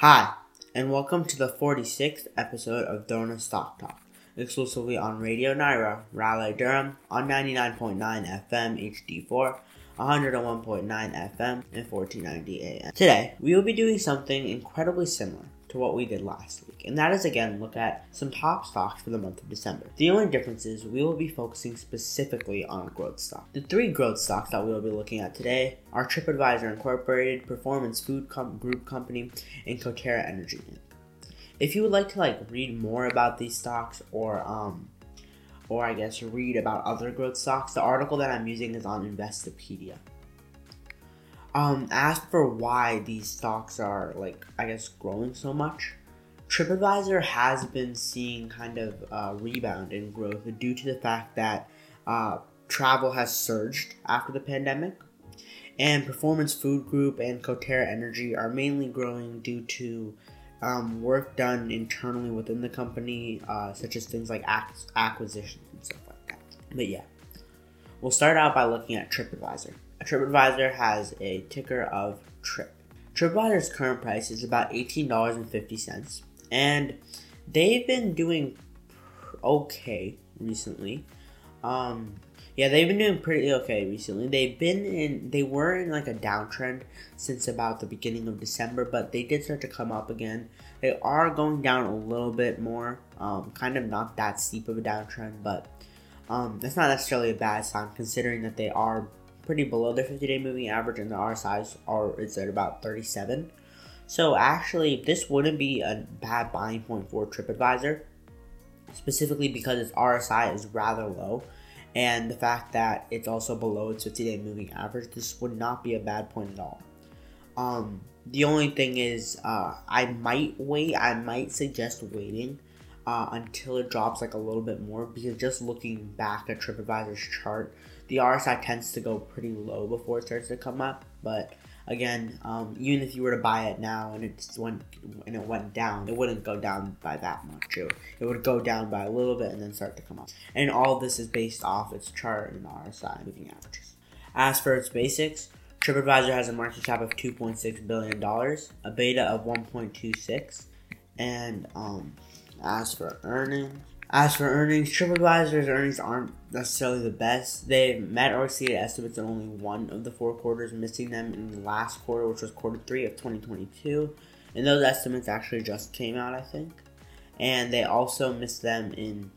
Hi, and welcome to the 46th episode of Drona's Stock Talk, exclusively on Radio Nyra, Raleigh, Durham, on 99.9 FM HD4, 101.9 FM, and 1490 AM. Today, we will be doing something incredibly similar to what we did last week, and that is again look at some top stocks for the month of December. The only difference is we will be focusing specifically on growth stock. The three growth stocks that we will be looking at today are TripAdvisor Incorporated, Performance Food Com- Group Company, and Coterra Energy. If you would like to like read more about these stocks or um or I guess read about other growth stocks, the article that I'm using is on Investopedia. Um, as for why these stocks are like I guess growing so much, TripAdvisor has been seeing kind of a rebound in growth due to the fact that uh, travel has surged after the pandemic, and Performance Food Group and Coterra Energy are mainly growing due to um, work done internally within the company, uh, such as things like ac- acquisitions and stuff like that. But yeah, we'll start out by looking at TripAdvisor. TripAdvisor has a ticker of TRIP. TripAdvisor's current price is about $18.50, and they've been doing okay recently. Um, yeah, they've been doing pretty okay recently. They've been in, they were in like a downtrend since about the beginning of December, but they did start to come up again. They are going down a little bit more, um, kind of not that steep of a downtrend, but um, that's not necessarily a bad sign considering that they are pretty below their 50 day moving average and the RSIs are is at about 37. So actually, this wouldn't be a bad buying point for TripAdvisor, specifically because its RSI is rather low, and the fact that it's also below its 50 day moving average. This would not be a bad point at all. Um, the only thing is, uh, I might wait. I might suggest waiting uh, until it drops like a little bit more because just looking back at TripAdvisor's chart, the RSI tends to go pretty low before it starts to come up. But again, um, even if you were to buy it now and it went and it went down, it wouldn't go down by that much. It, it would go down by a little bit and then start to come up. And all this is based off its chart and RSI moving averages. As for its basics, TripAdvisor has a market cap of $2.6 billion, a beta of 1.26, and um, as for earnings, as for earnings, TripAdvisor's earnings aren't necessarily the best. They met or exceeded estimates in only one of the four quarters, missing them in the last quarter, which was quarter three of 2022. And those estimates actually just came out, I think. And they also missed them in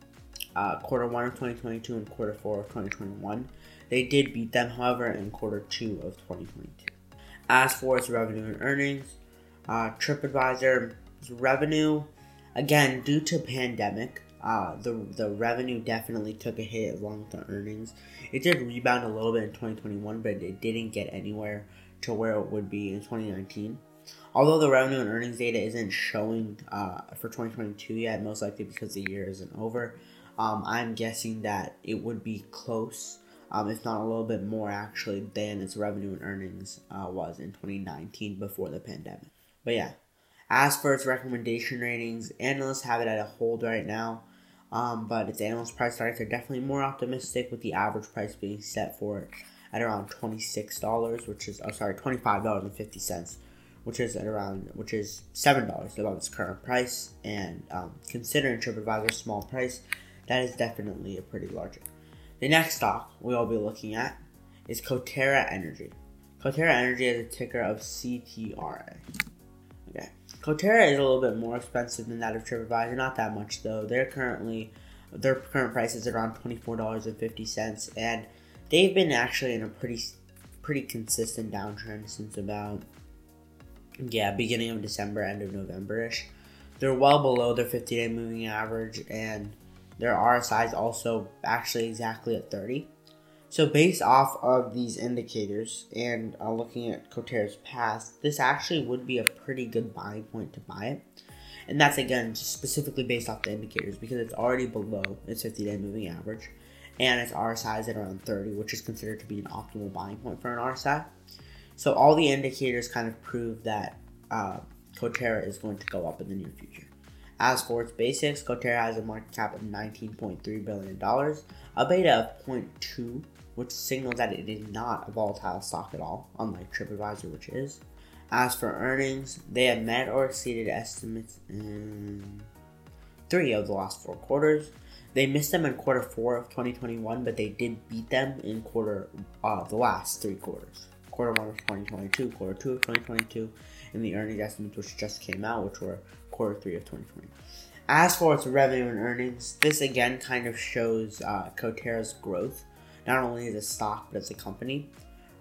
uh, quarter one of 2022 and quarter four of 2021. They did beat them, however, in quarter two of 2022. As for its revenue and earnings, uh, TripAdvisor's revenue, again, due to pandemic, uh, the the revenue definitely took a hit along with the earnings. It did rebound a little bit in 2021, but it didn't get anywhere to where it would be in 2019. Although the revenue and earnings data isn't showing uh, for 2022 yet, most likely because the year isn't over, um, I'm guessing that it would be close, um, if not a little bit more actually, than its revenue and earnings uh, was in 2019 before the pandemic. But yeah, as for its recommendation ratings, analysts have it at a hold right now. Um, but its analyst price targets are definitely more optimistic, with the average price being set for it at around twenty six dollars, which is oh sorry twenty five dollars and fifty cents, which is at around which is seven dollars above its current price. And um, considering TripAdvisor's small price, that is definitely a pretty large. The next stock we will be looking at is Coterra Energy. Coterra Energy has a ticker of CTRA. Okay. Coterra is a little bit more expensive than that of TripAdvisor, not that much though. They're currently their current price is around twenty four dollars and fifty cents, and they've been actually in a pretty pretty consistent downtrend since about yeah beginning of December, end of November ish. They're well below their fifty day moving average, and their RSI is also actually exactly at thirty. So based off of these indicators and uh, looking at Coterra's past, this actually would be a pretty good buying point to buy it. And that's again just specifically based off the indicators because it's already below its 50 day moving average and its RSI is at around 30, which is considered to be an optimal buying point for an RSI. So all the indicators kind of prove that uh, Coterra is going to go up in the near future. As for its basics, Coterra has a market cap of $19.3 billion, a beta of 0.2 which signals that it is not a volatile stock at all, unlike TripAdvisor, which is. As for earnings, they have met or exceeded estimates in three of the last four quarters. They missed them in quarter four of 2021, but they did beat them in quarter uh, the last three quarters. Quarter one of 2022, quarter two of 2022, and the earnings estimates which just came out, which were quarter three of 2020. As for its revenue and earnings, this again kind of shows uh, growth, not only as a stock but as a company.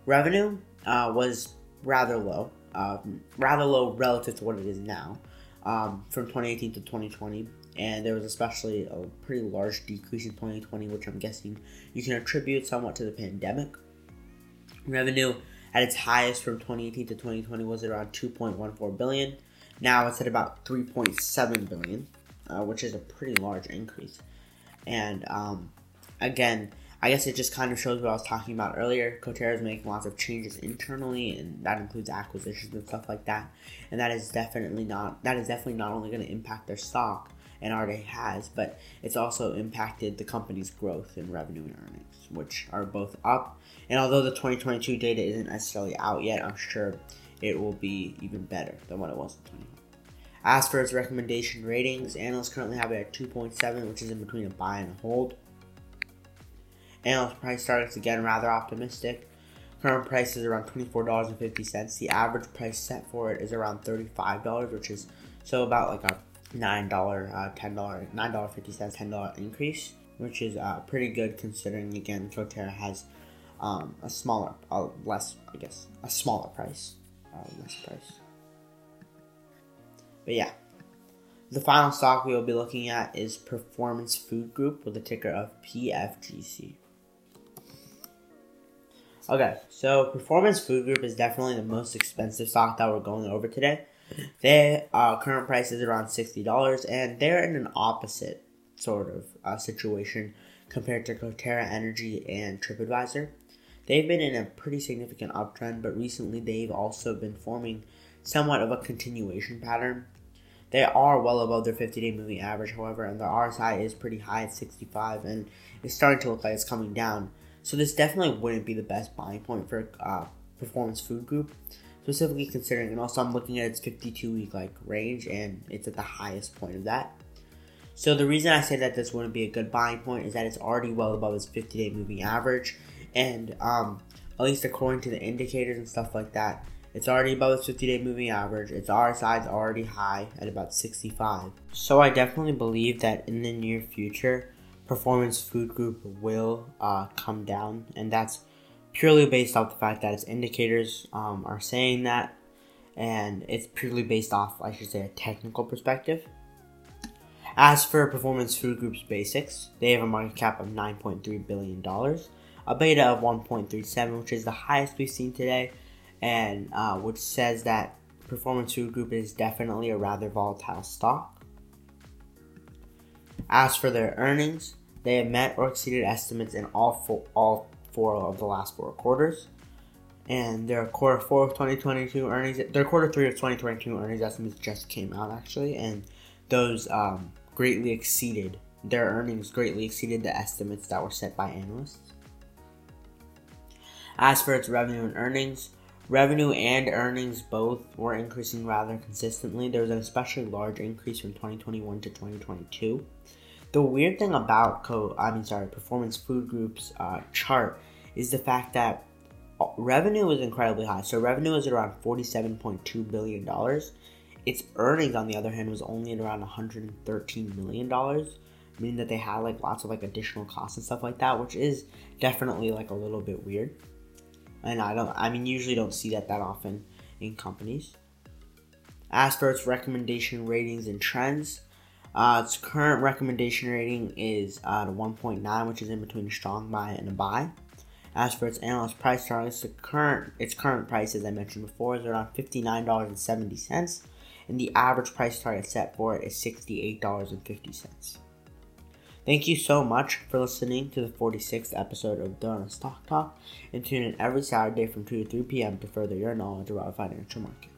Revenue uh, was rather low, um, rather low relative to what it is now, um, from 2018 to 2020, and there was especially a pretty large decrease in 2020, which I'm guessing you can attribute somewhat to the pandemic. Revenue at its highest from 2018 to 2020 was around 2.14 billion. Now it's at about 3.7 billion, uh, which is a pretty large increase. And um, again, I guess it just kind of shows what I was talking about earlier. Coterra is making lots of changes internally, and that includes acquisitions and stuff like that. And that is definitely not that is definitely not only going to impact their stock, and already has, but it's also impacted the company's growth in revenue and earnings, which are both up. And although the 2022 data isn't necessarily out yet, I'm sure it will be even better than what it was in 2021. As for its recommendation ratings, analysts currently have it at 2.7, which is in between a buy and a hold. Analyst price targets again rather optimistic. Current price is around $24.50. The average price set for it is around $35, which is so about like a nine dollar, uh, ten dollar, nine dollar fifty cents, ten dollar increase, which is uh, pretty good considering again Coterra has um, a smaller, less, I guess, a smaller price, uh, less price. But yeah, the final stock we will be looking at is Performance Food Group with a ticker of PFGC. Okay, so Performance Food Group is definitely the most expensive stock that we're going over today. Their uh, current price is around sixty dollars, and they're in an opposite sort of uh, situation compared to Coterra Energy and TripAdvisor. They've been in a pretty significant uptrend, but recently they've also been forming somewhat of a continuation pattern. They are well above their 50 day moving average, however, and their RSI is pretty high at 65, and it's starting to look like it's coming down. So, this definitely wouldn't be the best buying point for uh, Performance Food Group specifically considering, and also I'm looking at its 52 week like range, and it's at the highest point of that. So the reason I say that this wouldn't be a good buying point is that it's already well above its 50 day moving average, and um, at least according to the indicators and stuff like that, it's already above its 50 day moving average. Its RSI is already high at about 65. So I definitely believe that in the near future, Performance Food Group will uh, come down, and that's purely based off the fact that its indicators um, are saying that, and it's purely based off, I should say, a technical perspective. As for Performance Food Group's basics, they have a market cap of $9.3 billion, a beta of 1.37, which is the highest we've seen today, and uh, which says that Performance Food Group is definitely a rather volatile stock. As for their earnings, they have met or exceeded estimates in all four, all four of the last four quarters. And their quarter four of 2022 earnings, their quarter three of 2022 earnings estimates just came out actually, and those um, greatly exceeded their earnings greatly exceeded the estimates that were set by analysts. As for its revenue and earnings, revenue and earnings both were increasing rather consistently. There was an especially large increase from 2021 to 2022. The weird thing about Co, I mean, sorry, Performance Food Group's uh, chart is the fact that uh, revenue is incredibly high. So revenue is around forty-seven point two billion dollars. Its earnings, on the other hand, was only at around one hundred and thirteen million dollars, meaning that they had like lots of like additional costs and stuff like that, which is definitely like a little bit weird. And I don't, I mean, usually don't see that that often in companies. As for its recommendation ratings and trends, uh, its current recommendation rating is uh, 1.9, which is in between a strong buy and a buy. As for its analyst price targets, the current its current price, as I mentioned before, is around fifty nine dollars and the average price target set for it is sixty eight dollars and fifty cents. Thank you so much for listening to the 46th episode of Drona's Stock Talk, and tune in every Saturday from 2 to 3 p.m. to further your knowledge about financial markets.